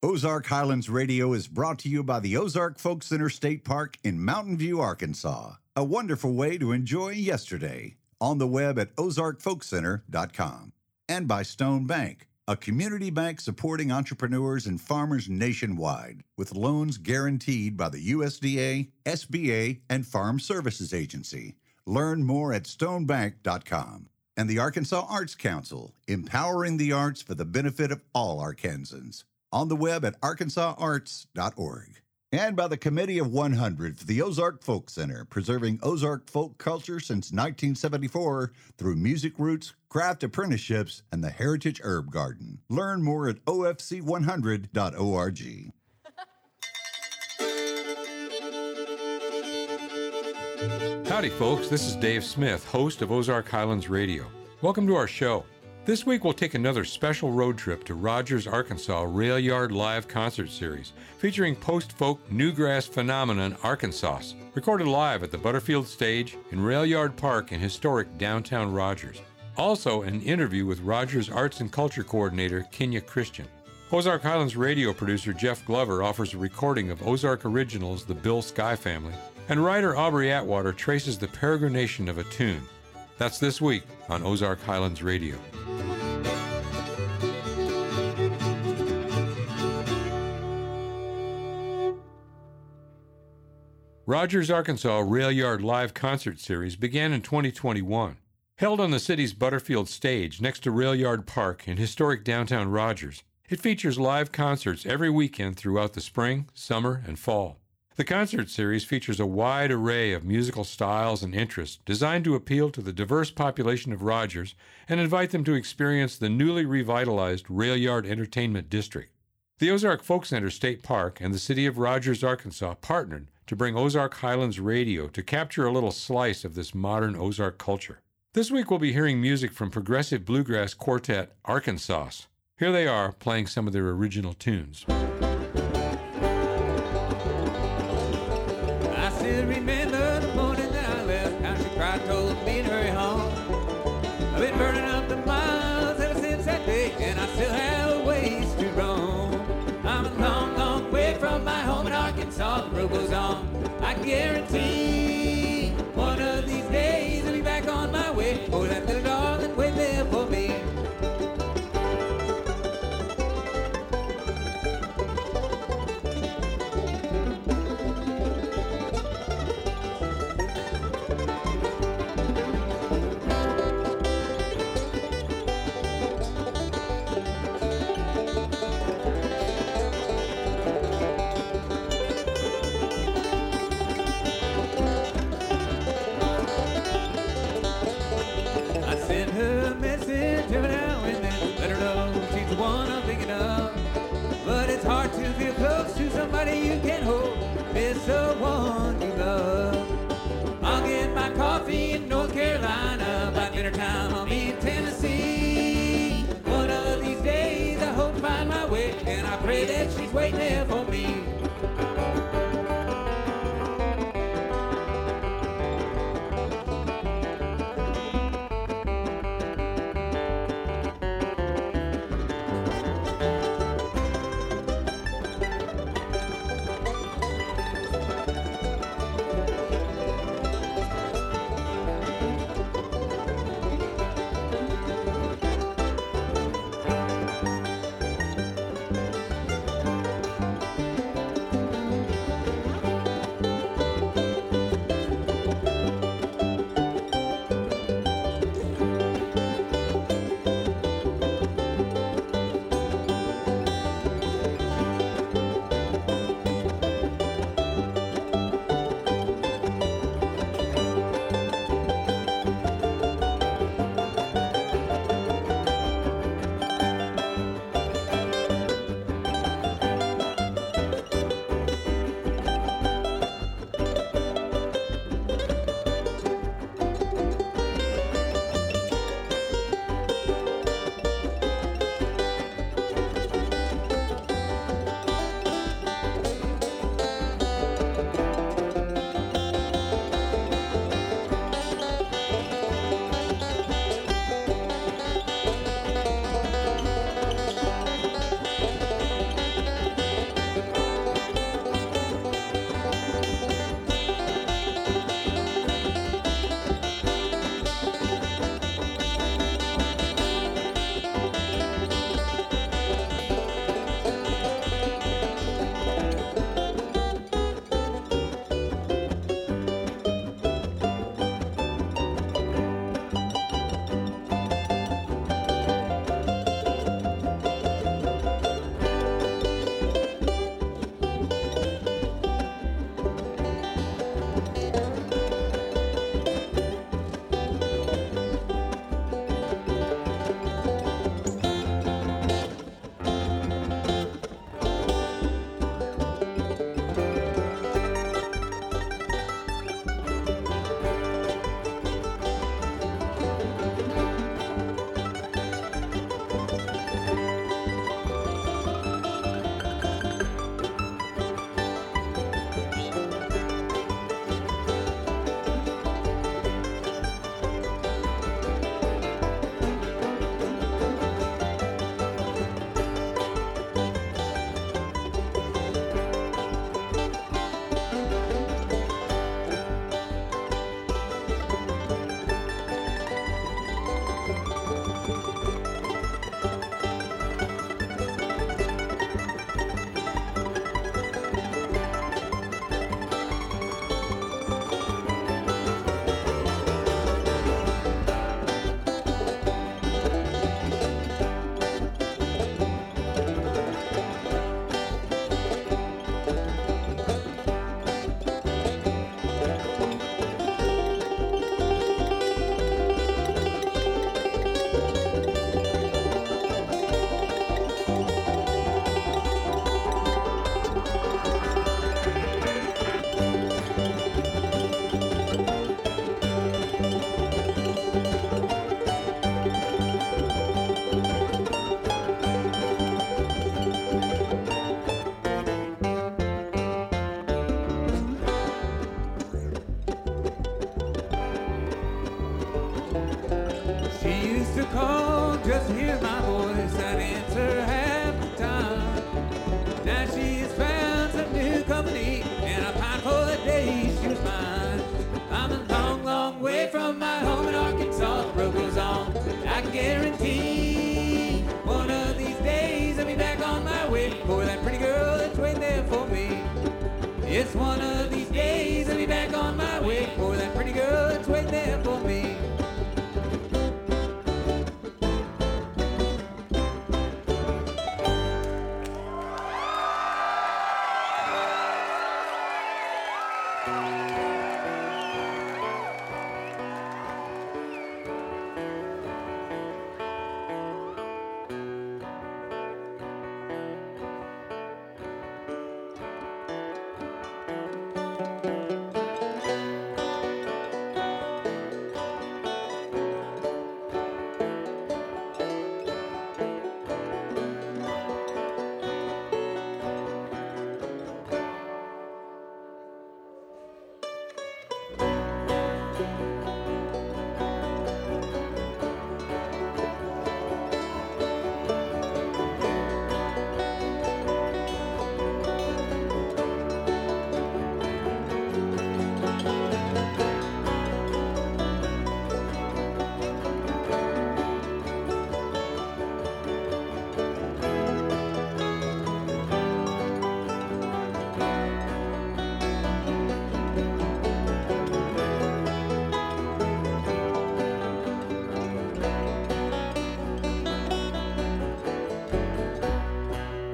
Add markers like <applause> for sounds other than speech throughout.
Ozark Highlands Radio is brought to you by the Ozark Folk Center State Park in Mountain View, Arkansas. A wonderful way to enjoy yesterday. On the web at ozarkfolkcenter.com. And by Stone Bank, a community bank supporting entrepreneurs and farmers nationwide with loans guaranteed by the USDA, SBA, and Farm Services Agency. Learn more at stonebank.com. And the Arkansas Arts Council, empowering the arts for the benefit of all Arkansans. On the web at arkansasarts.org. And by the Committee of 100 for the Ozark Folk Center, preserving Ozark folk culture since 1974 through music roots, craft apprenticeships, and the Heritage Herb Garden. Learn more at ofc100.org. Howdy, folks. This is Dave Smith, host of Ozark Highlands Radio. Welcome to our show. This week, we'll take another special road trip to Rogers, Arkansas Railyard Live Concert Series, featuring post folk newgrass phenomenon Arkansauce, recorded live at the Butterfield Stage in Railyard Park in historic downtown Rogers. Also, an interview with Rogers Arts and Culture Coordinator Kinya Christian. Ozark Highlands radio producer Jeff Glover offers a recording of Ozark Originals The Bill Sky Family, and writer Aubrey Atwater traces the peregrination of a tune. That's this week on Ozark Highlands Radio. Rogers, Arkansas Railyard Live Concert Series began in 2021. Held on the city's Butterfield stage next to Railyard Park in historic downtown Rogers, it features live concerts every weekend throughout the spring, summer, and fall. The concert series features a wide array of musical styles and interests designed to appeal to the diverse population of Rogers and invite them to experience the newly revitalized Railyard Entertainment District. The Ozark Folk Center State Park and the City of Rogers, Arkansas partnered to bring Ozark Highlands Radio to capture a little slice of this modern Ozark culture. This week we'll be hearing music from progressive bluegrass quartet Arkansauce. Here they are playing some of their original tunes. She used to call just here.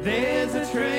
There's a train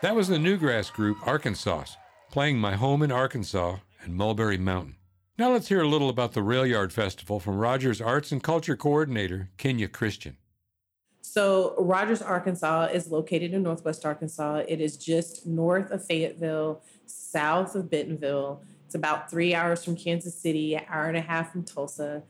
That was the Newgrass group Arkansauce, playing My Home in Arkansas and Mulberry Mountain. Now let's hear a little about the Railyard Festival from Rogers Arts and Culture Coordinator, Kinya Christian. So, Rogers, Arkansas is located in Northwest Arkansas. It is just north of Fayetteville, south of Bentonville. It's about three hours from Kansas City, an hour and a half from Tulsa.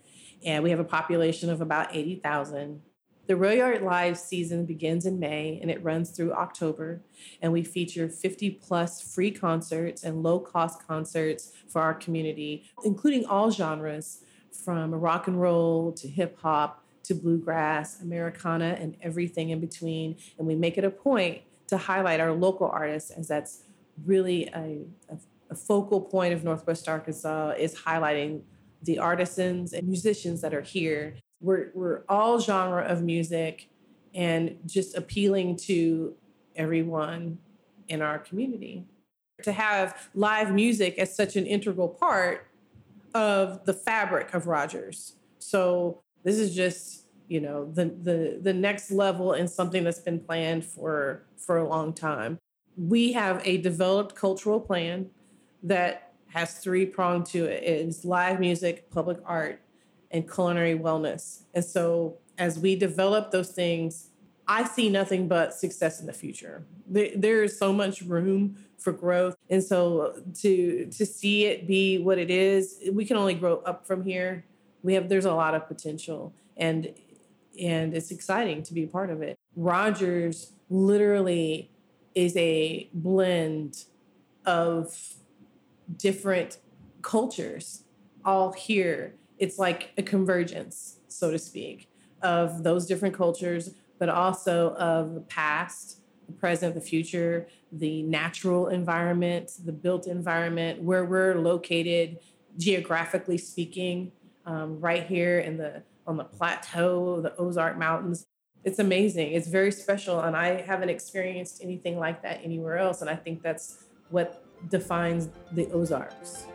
And we have a population of about 80,000. The Railyard Live season begins in May and it runs through October. And we feature 50 plus free concerts and low cost concerts for our community, including all genres from rock and roll to hip hop to bluegrass, Americana, and everything in between. And we make it a point to highlight our local artists, as that's really a, a, a focal point of Northwest Arkansas is highlighting the artisans and musicians that are here. We're, we're all genre of music and just appealing to everyone in our community. To have live music as such an integral part of the fabric of Rogers. So this is just you know the the the next level and something that's been planned for for a long time we have a developed cultural plan that has three prong to it it's live music public art and culinary wellness. And so as we develop those things i see nothing but success in the future. There, there is so much room for growth. And so to to see it be what it is we can only grow up from here. We have there's a lot of potential and and it's exciting to be a part of it. Rogers literally is a blend of different cultures all here it's like a convergence so to speak of those different cultures but also of the past the present the future the natural environment the built environment where we're located geographically speaking um, right here in the on the plateau, the Ozark Mountains. It's amazing. It's very special, and I haven't experienced anything like that anywhere else. And I think that's what defines the Ozarks.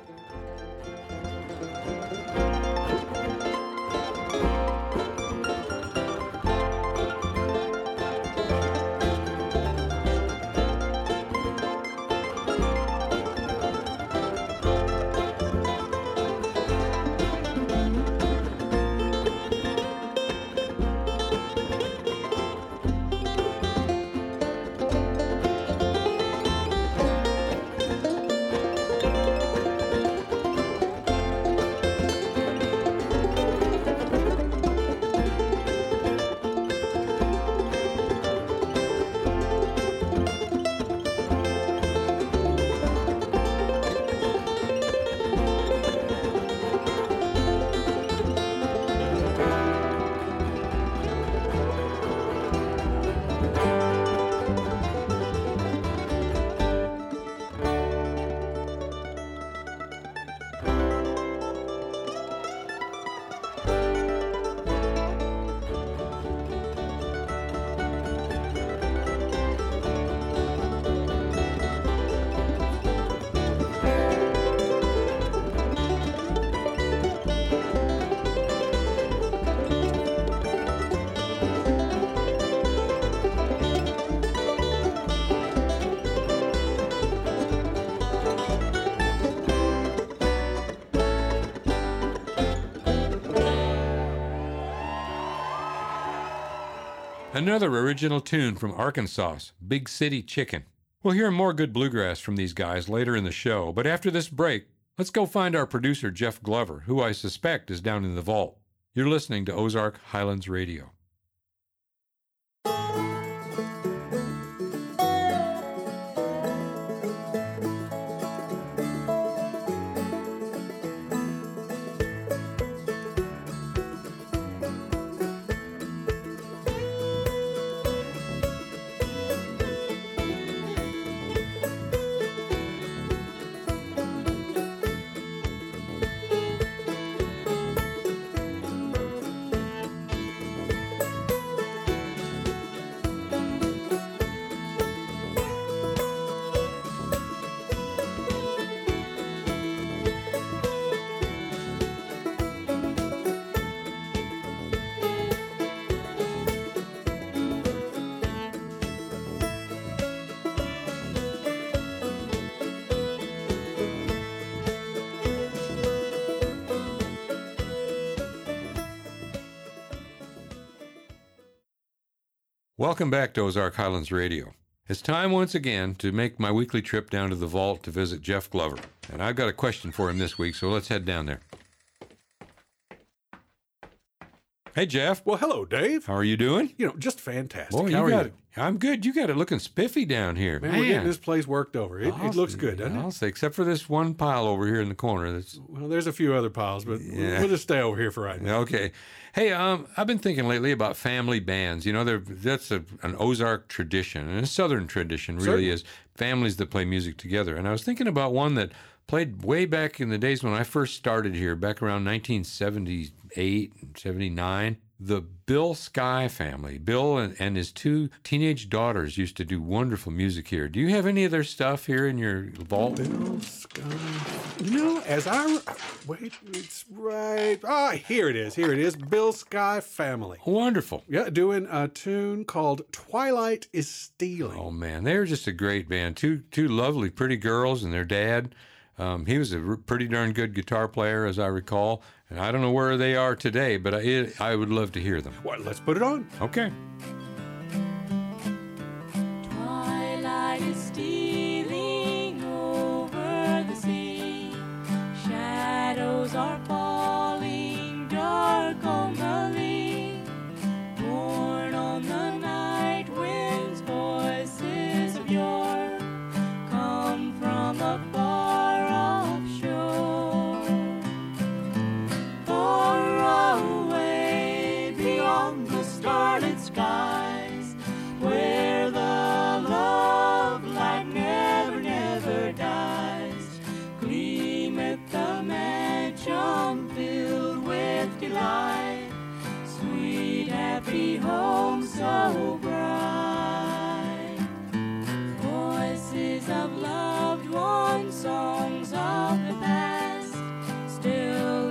Another original tune from Arkansauce, Big City Chicken. We'll hear more good bluegrass from these guys later in the show, but after this break, let's go find our producer, Jeff Glover, who I suspect is down in the vault. You're listening to Ozark Highlands Radio. Welcome back to Ozark Highlands Radio. It's time once again to make my weekly trip down to the vault to visit Jeff Glover. And I've got a question for him this week, so let's head down there. Hey, Jeff. Well, hello, Dave. How are you doing? You know, just fantastic. Boy, How you are got you? it. I'm good. You got it looking spiffy down here. Man, we're getting this place worked over. It, it looks good, doesn't I'll it? say, except for this one pile over here in the corner. That's Well, there's a few other piles, but Yeah. we'll just stay over here for right now. Okay. Hey, um, I've been thinking lately about family bands. You know, that's a, an Ozark tradition, and a Southern tradition really Certainly. is families that play music together. And I was thinking about one that played way back in the days when I first started here, back around 1978, and 79. The Bill Sky family. Bill and, and his two teenage daughters used to do wonderful music here. Do you have any of their stuff here in your vault? Bill Sky. You know, as I wait, it's right. Ah, here it is. Here it is. Bill Sky Family. Wonderful. Yeah, doing a tune called "Twilight Is Stealing." Oh man, they're just a great band. Two two lovely, pretty girls, and their dad. Um, he was a r- pretty darn good guitar player, as I recall. And I don't know where they are today, but I, it, I would love to hear them. Well, let's put it on. Okay. Twilight is stealing over the sea. Shadows are falling dark on the home so bright. Voices of loved ones, songs of the past, still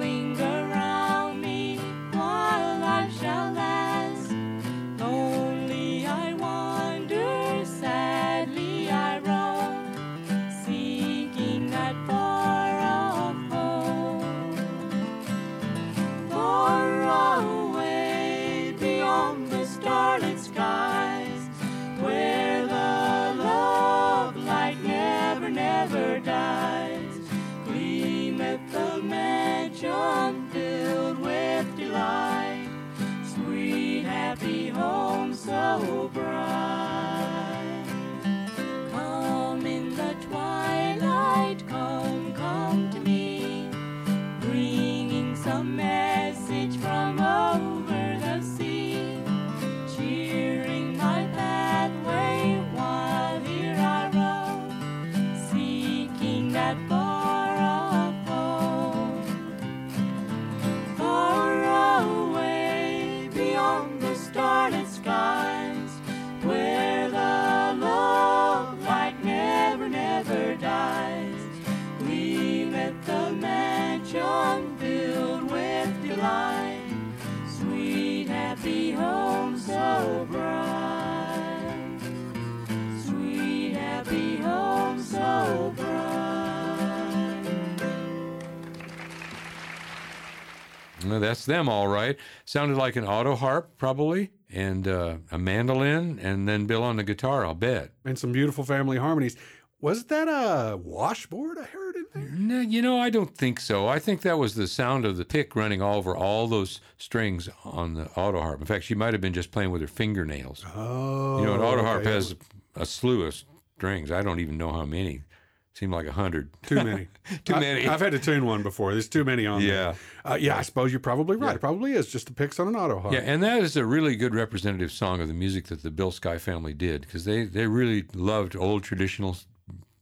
that's them, all right. Sounded like an auto harp, probably, and uh, a mandolin, and then Bill on the guitar, I'll bet. And some beautiful family harmonies. Was that a washboard I heard in there? No, you know, I don't think so. I think that was the sound of the pick running all over all those strings on the auto harp. In fact, she might have been just playing with her fingernails. Oh. you know, an auto harp okay. has a slew of strings. I don't even know how many. Seem like a hundred. Too many. <laughs> Too I- many. I've had to tune one before. There's too many on Yeah. there. Uh, yeah, I suppose you're probably right. Yeah. It probably is just the picks on an auto harp. Yeah, and that is a really good representative song of the music that the Bill Sky family did because they, they really loved old traditional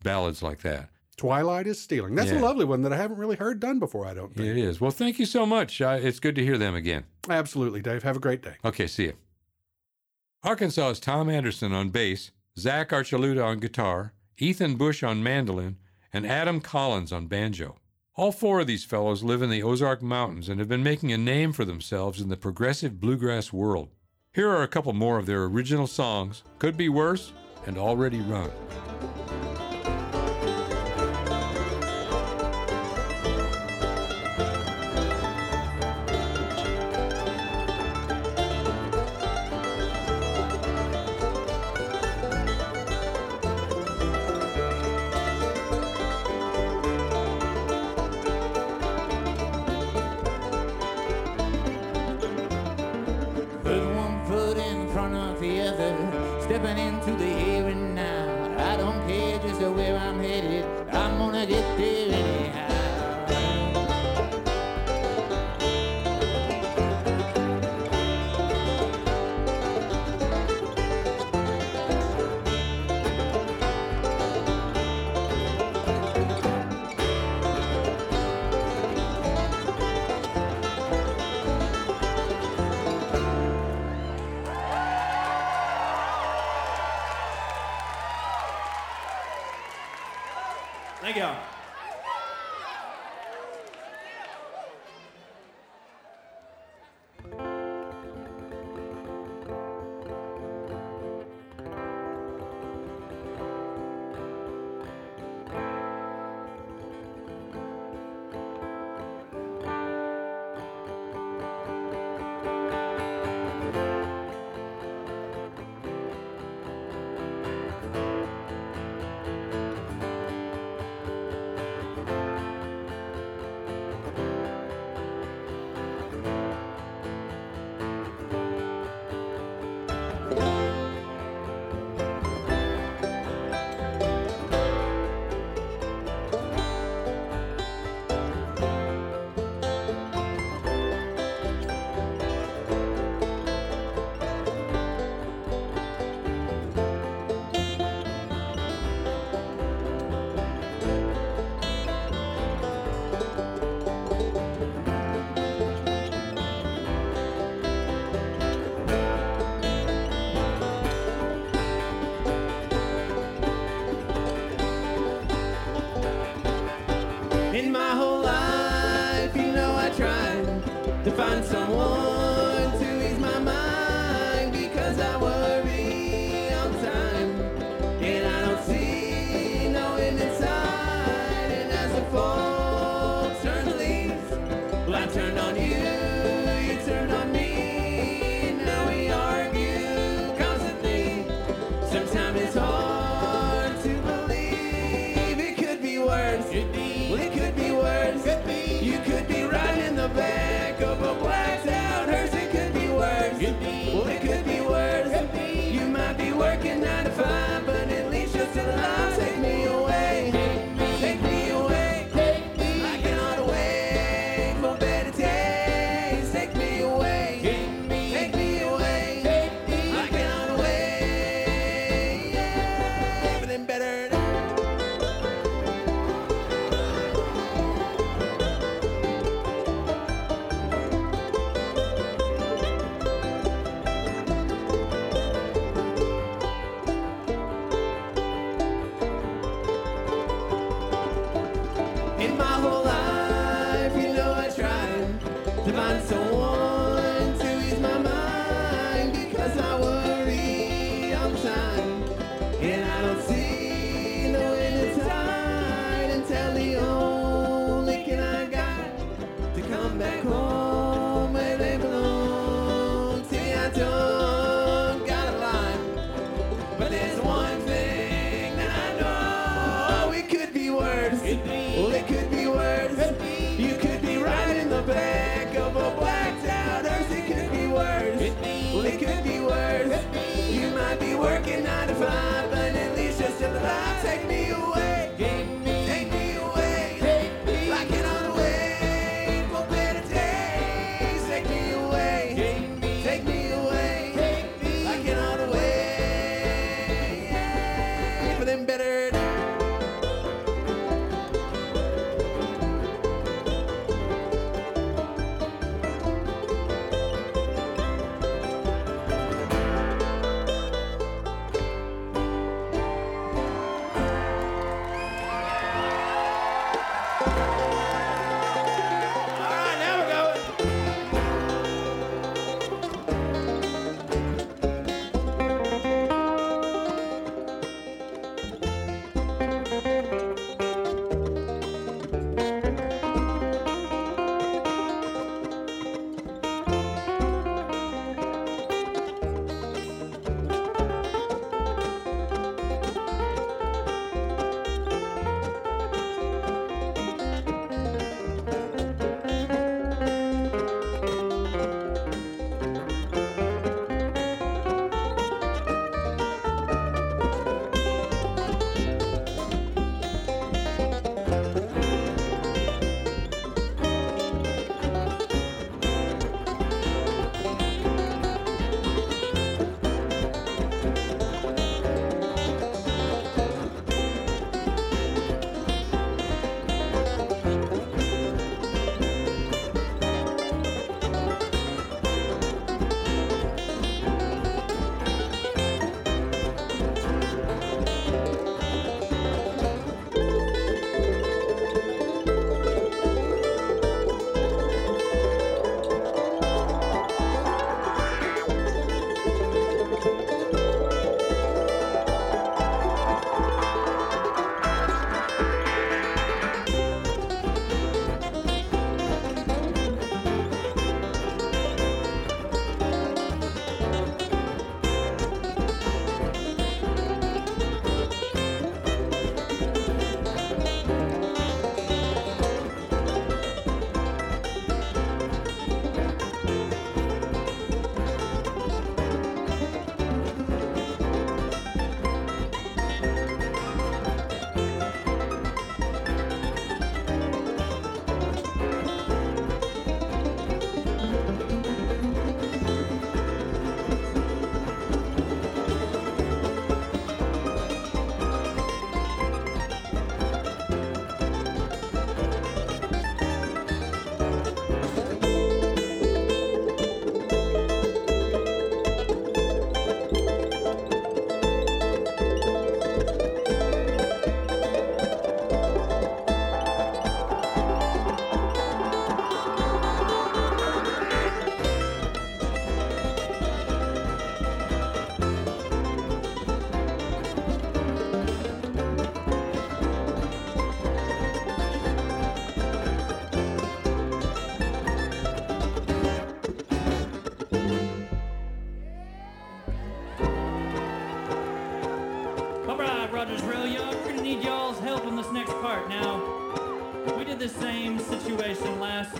ballads like that. Twilight is Stealing. That's Yeah. a lovely one that I haven't really heard done before, I don't think. It is. Well, thank you so much. Uh, it's good to hear them again. Absolutely, Dave. Have a great day. Okay, see you. Arkansauce is Tom Andersen on bass, Zac Archuleta on guitar, Ethan Bush on mandolin, and Adam Collins on banjo. All four of these fellows live in the Ozark Mountains and have been making a name for themselves in the progressive bluegrass world. Here are a couple more of their original songs Could Be Worse and Already Run.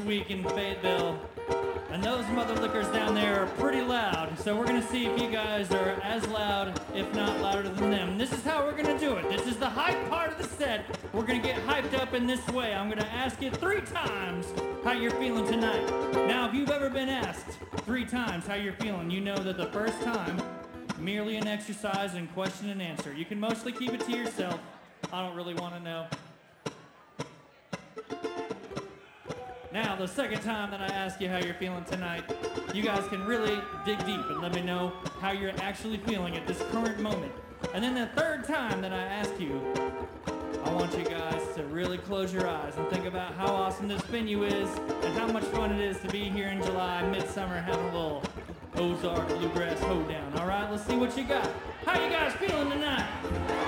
Week in Fayetteville, and those mother lickers down there are pretty loud. So we're gonna see if you guys are as loud, if not louder than them. This is how we're gonna do it. This is the hype part of the set. We're gonna get hyped up in this way. I'm gonna ask you three times how you're feeling tonight. Now, if you've ever been asked three times how you're feeling, you know that the first time merely an exercise in question and answer. You can mostly keep it to yourself. I don't really want to know. Now, the second time that I ask you how you're feeling tonight, you guys can really dig deep and let me know how you're actually feeling at this current moment. And then the third time that I ask you, I want you guys to really close your eyes and think about how awesome this venue is and how much fun it is to be here in July, midsummer, having a little Ozark bluegrass hoedown. All right, let's see what you got. How you guys feeling tonight?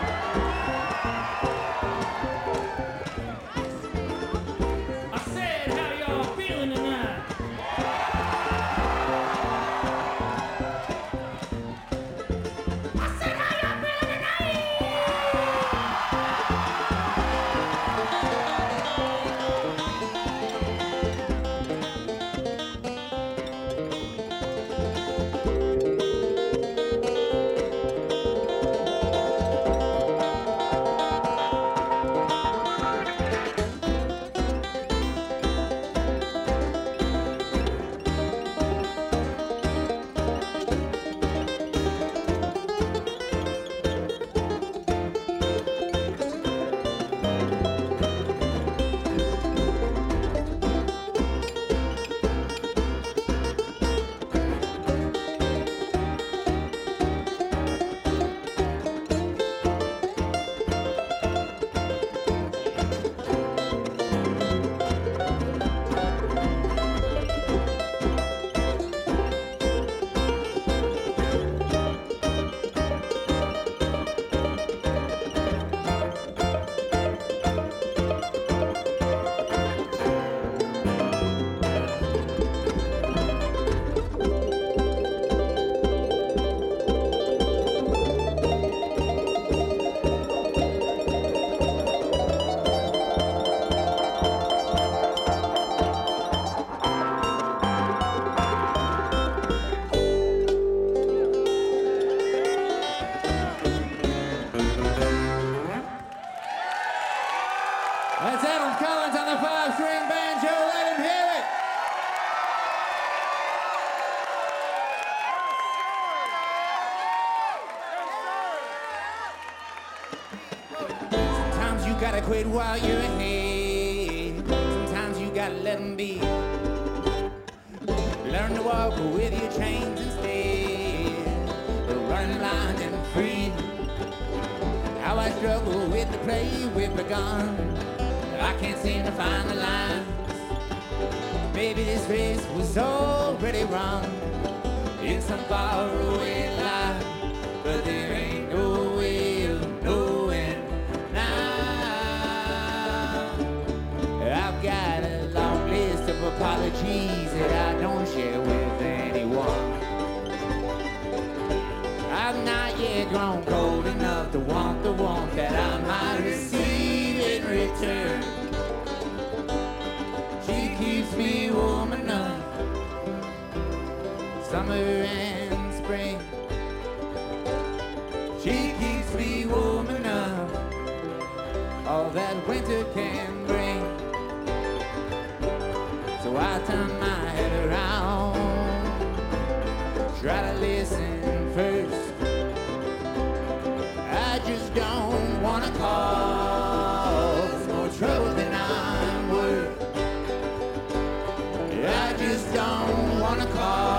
Wanna cause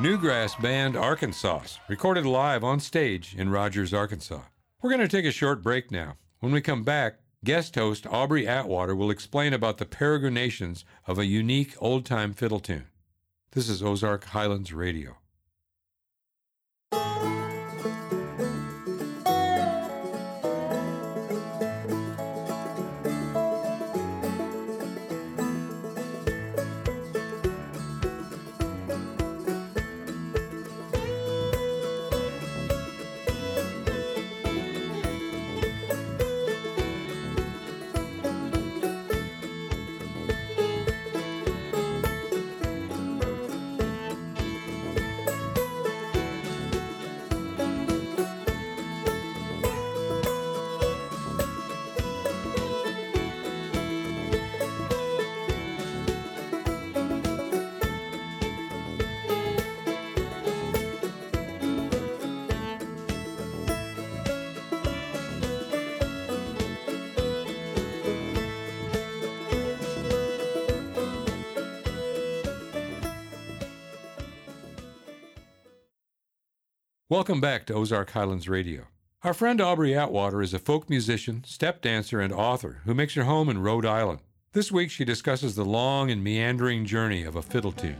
Newgrass Band Arkansauce, recorded live on stage in Rogers, Arkansas. We're going to take a short break now. When we come back, guest host Aubrey Atwater will explain about the peregrinations of a unique old time fiddle tune. This is Ozark Highlands Radio. Welcome back to Ozark Highlands Radio. Our friend Aubrey Atwater is a folk musician, step dancer, and author who makes her home in Rhode Island. This week she discusses the long and meandering journey of a fiddle tune.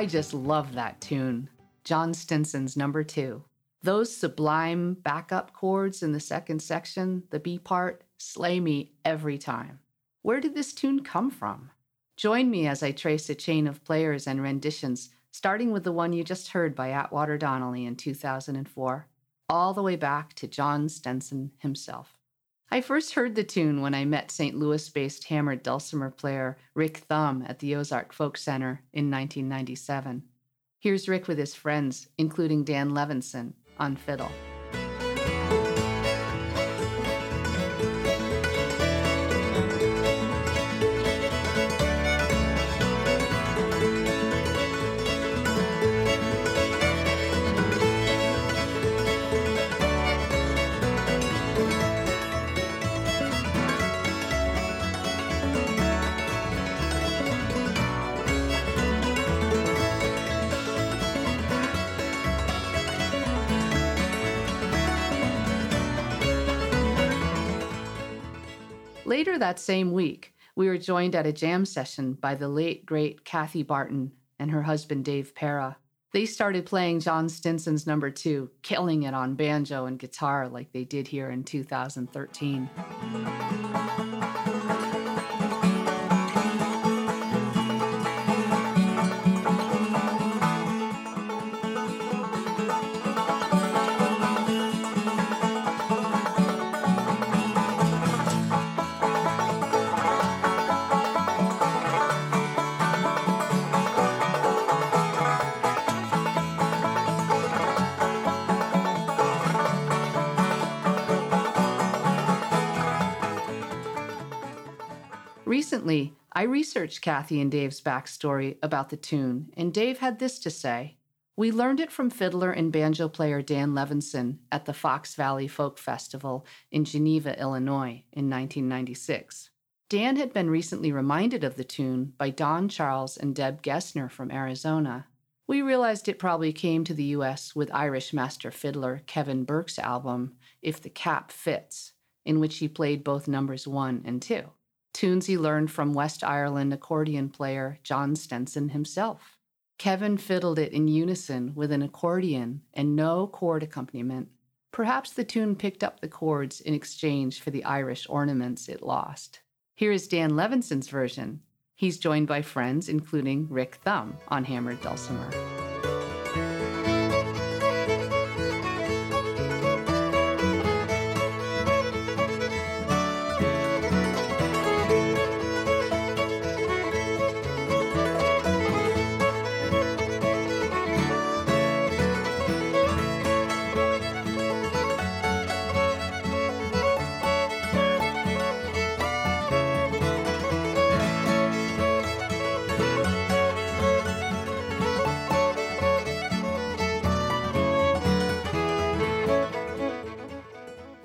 I just love that tune. John Stenson's number two. Those sublime backup chords in the second section, the B part, slay me every time. Where did this tune come from? Join me as I trace a chain of players and renditions, starting with the one you just heard by Atwater Donnelly in 2004, all the way back to John Stenson himself. I first heard the tune when I met St. Louis based hammered dulcimer player Rick Thum at the Ozark Folk Center in 1997. Here's Rick with his friends, including Dan Levinson, on fiddle. That same week, we were joined at a jam session by the late, great Kathy Barton and her husband Dave Para. They started playing John Stenson's number two, killing it on banjo and guitar like they did here in 2013. Recently, I researched Kathy and Dave's backstory about the tune, and Dave had this to say. We learned it from fiddler and banjo player Dan Levinson at the Fox Valley Folk Festival in Geneva, Illinois in 1996. Dan had been recently reminded of the tune by Don Charles and Deb Gessner from Arizona. We realized it probably came to the US with Irish master fiddler Kevin Burke's album, If the Cap Fits, in which he played both numbers one and two tunes he learned from West Ireland accordion player John Stenson himself. Kevin fiddled it in unison with an accordion and no chord accompaniment. Perhaps the tune picked up the chords in exchange for the Irish ornaments it lost. Here is Dan Levinson's version. He's joined by friends including Rick Thum on hammered dulcimer.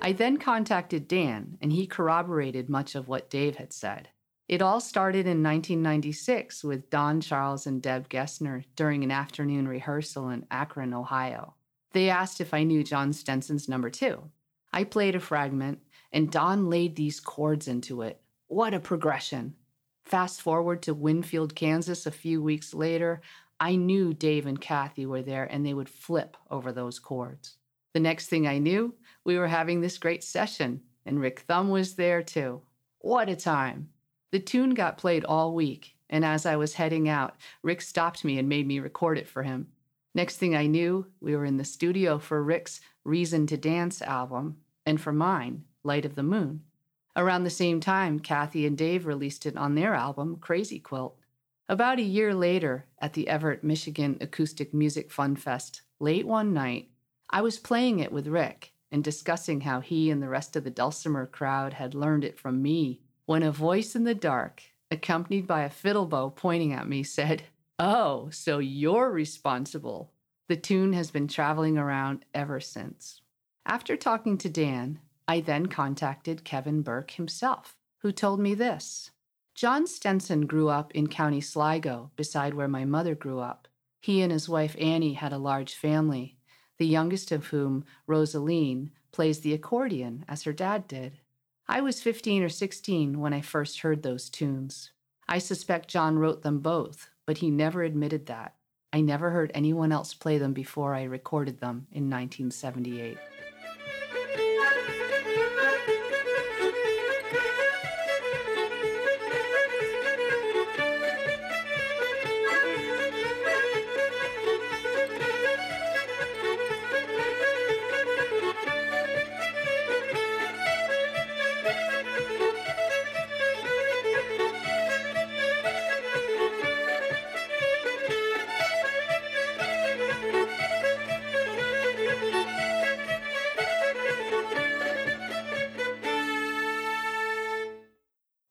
I then contacted Dan, and he corroborated much of what Dave had said. It all started in 1996 with Don Charles and Deb Gessner during an afternoon rehearsal in Akron, Ohio. They asked if I knew John Stenson's number two. I played a fragment, and Don laid these chords into it. What a progression! Fast forward to Winfield, Kansas a few weeks later, I knew Dave and Kathy were there and they would flip over those chords. The next thing I knew, we were having this great session, and Rick Thum was there too. What a time! The tune got played all week, and as I was heading out, Rick stopped me and made me record it for him. Next thing I knew, we were in the studio for Rick's Reason to Dance album, and for mine, Light of the Moon. Around the same time, Kathy and Dave released it on their album, Crazy Quilt. About a year later, at the Evart, Michigan Acoustic Music Fun Fest, late one night, I was playing it with Rick and discussing how he and the rest of the dulcimer crowd had learned it from me when a voice in the dark, accompanied by a fiddle bow pointing at me, said, Oh, so you're responsible. The tune has been traveling around ever since. After talking to Dan, I then contacted Kevin Burke himself, who told me this. John Stenson grew up in County Sligo, beside where my mother grew up. He and his wife Annie had a large family, the youngest of whom, Rosaline, plays the accordion as her dad did. I was 15 or 16 when I first heard those tunes. I suspect John wrote them both, but he never admitted that. I never heard anyone else play them before I recorded them in 1978.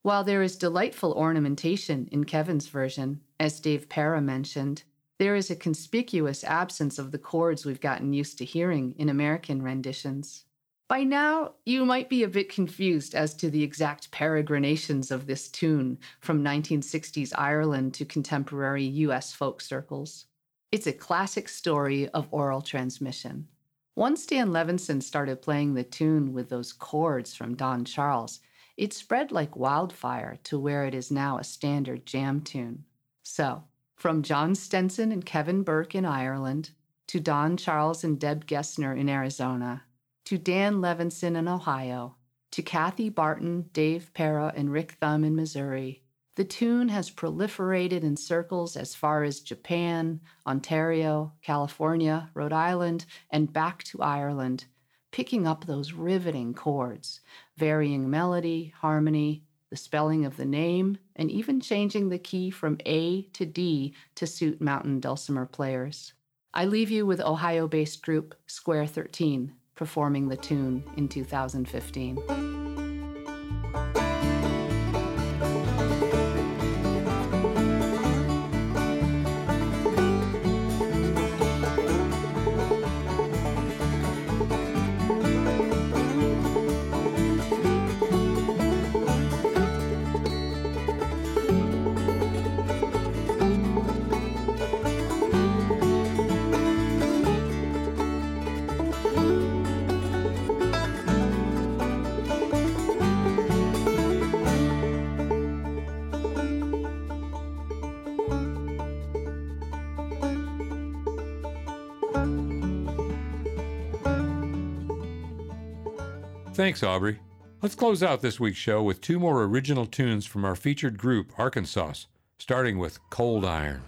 While there is delightful ornamentation in Kevin's version, as Dave Para mentioned, there is a conspicuous absence of the chords we've gotten used to hearing in American renditions. By now, you might be a bit confused as to the exact peregrinations of this tune from 1960s Ireland to contemporary US folk circles. It's a classic story of oral transmission. Once Dan Levinson started playing the tune with those chords from Don Charles, it spread like wildfire to where it is now a standard jam tune. So, from John Stenson and Kevin Burke in Ireland, to Don Charles and Deb Gessner in Arizona, to Dan Levinson in Ohio, to Kathy Barton, Dave Para, and Rick Thum in Missouri, the tune has proliferated in circles as far as Japan, Ontario, California, Rhode Island, and back to Ireland, picking up those riveting chords, varying melody, harmony, the spelling of the name, and even changing the key from A to D to suit mountain dulcimer players. I leave you with Ohio based group Square 13 performing the tune in 2015. Thanks, Aubrey. Let's close out this week's show with two more original tunes from our featured group, Arkansauce, starting with Cold Iron.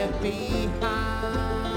Left behind.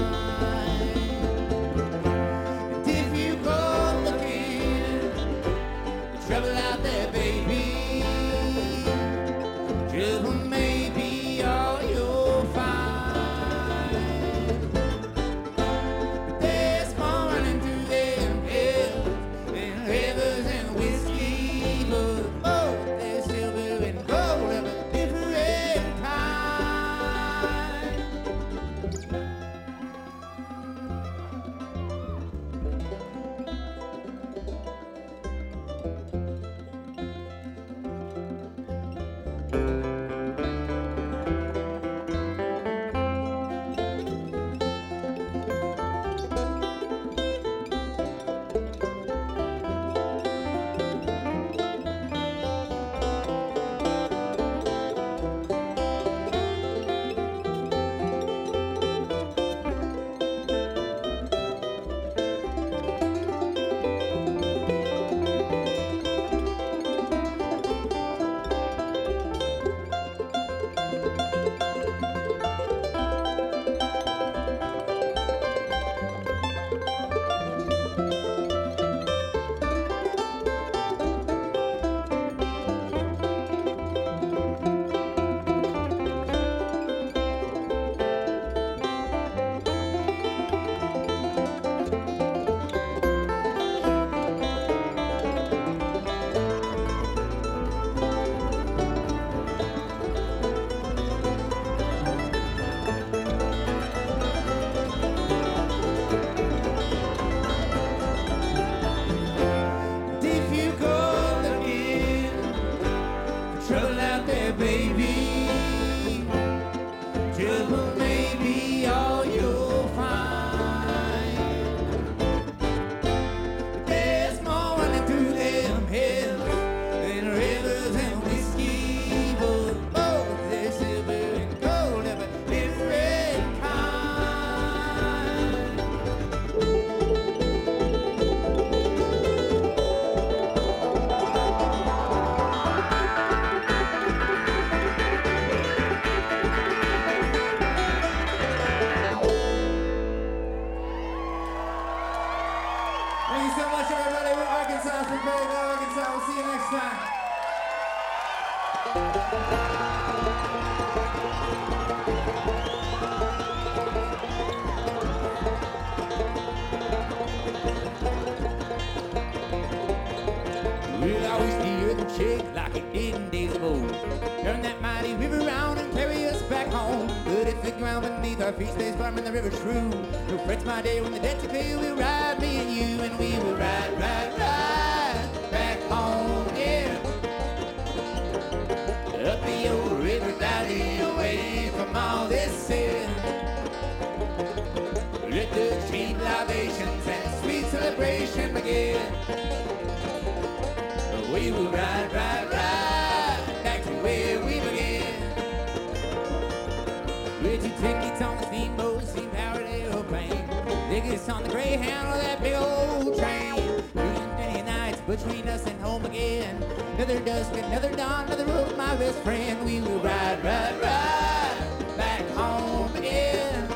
Home again. Another dusk, another dawn, another road, my best friend. We will ride, ride, ride back home again.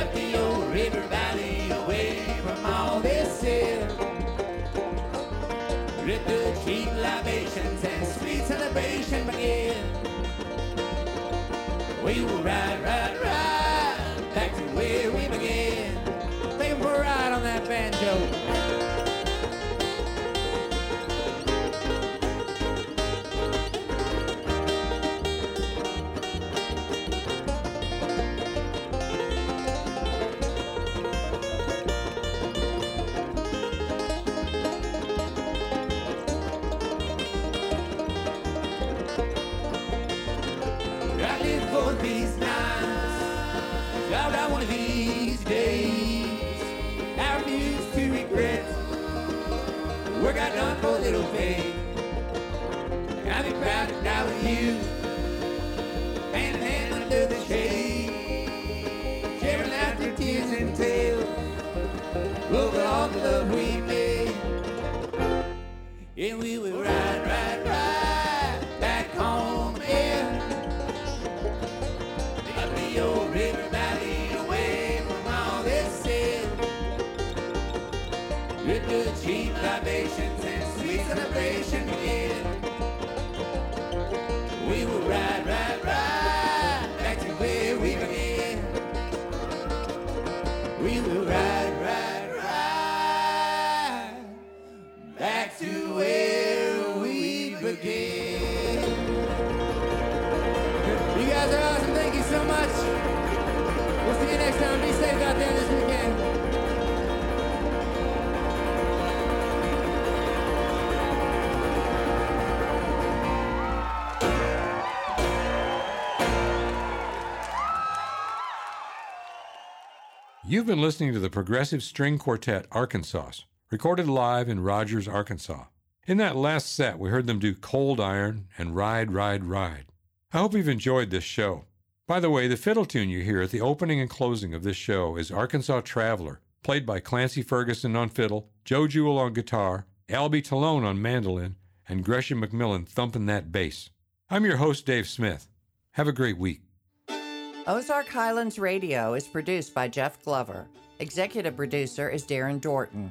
Up the old river valley, away from all this sin. Let the cheap libations and sweet celebration begin. We will ride, ride, ride back to where we began. For a ride on that banjo. Work I done for little pay. I'll be proud to die with you, hand in hand under the shade, sharing laughter, tears, and tales over all the love we made. And we next time. Be safe out there this weekend. You've been listening to the Progressive String Quartet Arkansauce, recorded live in Rogers, Arkansas. In that last set, we heard them do Cold Iron and Ride, Ride, Ride. I hope you've enjoyed this show. By the way, the fiddle tune you hear at the opening and closing of this show is Arkansas Traveler, played by Clancy Ferguson on fiddle, Joe Jewell on guitar, Albie Talone on mandolin, and Gresham McMillan thumping that bass. I'm your host, Dave Smith. Have a great week. Ozark Highlands Radio is produced by Jeff Glover. Executive producer is Darren Dorton.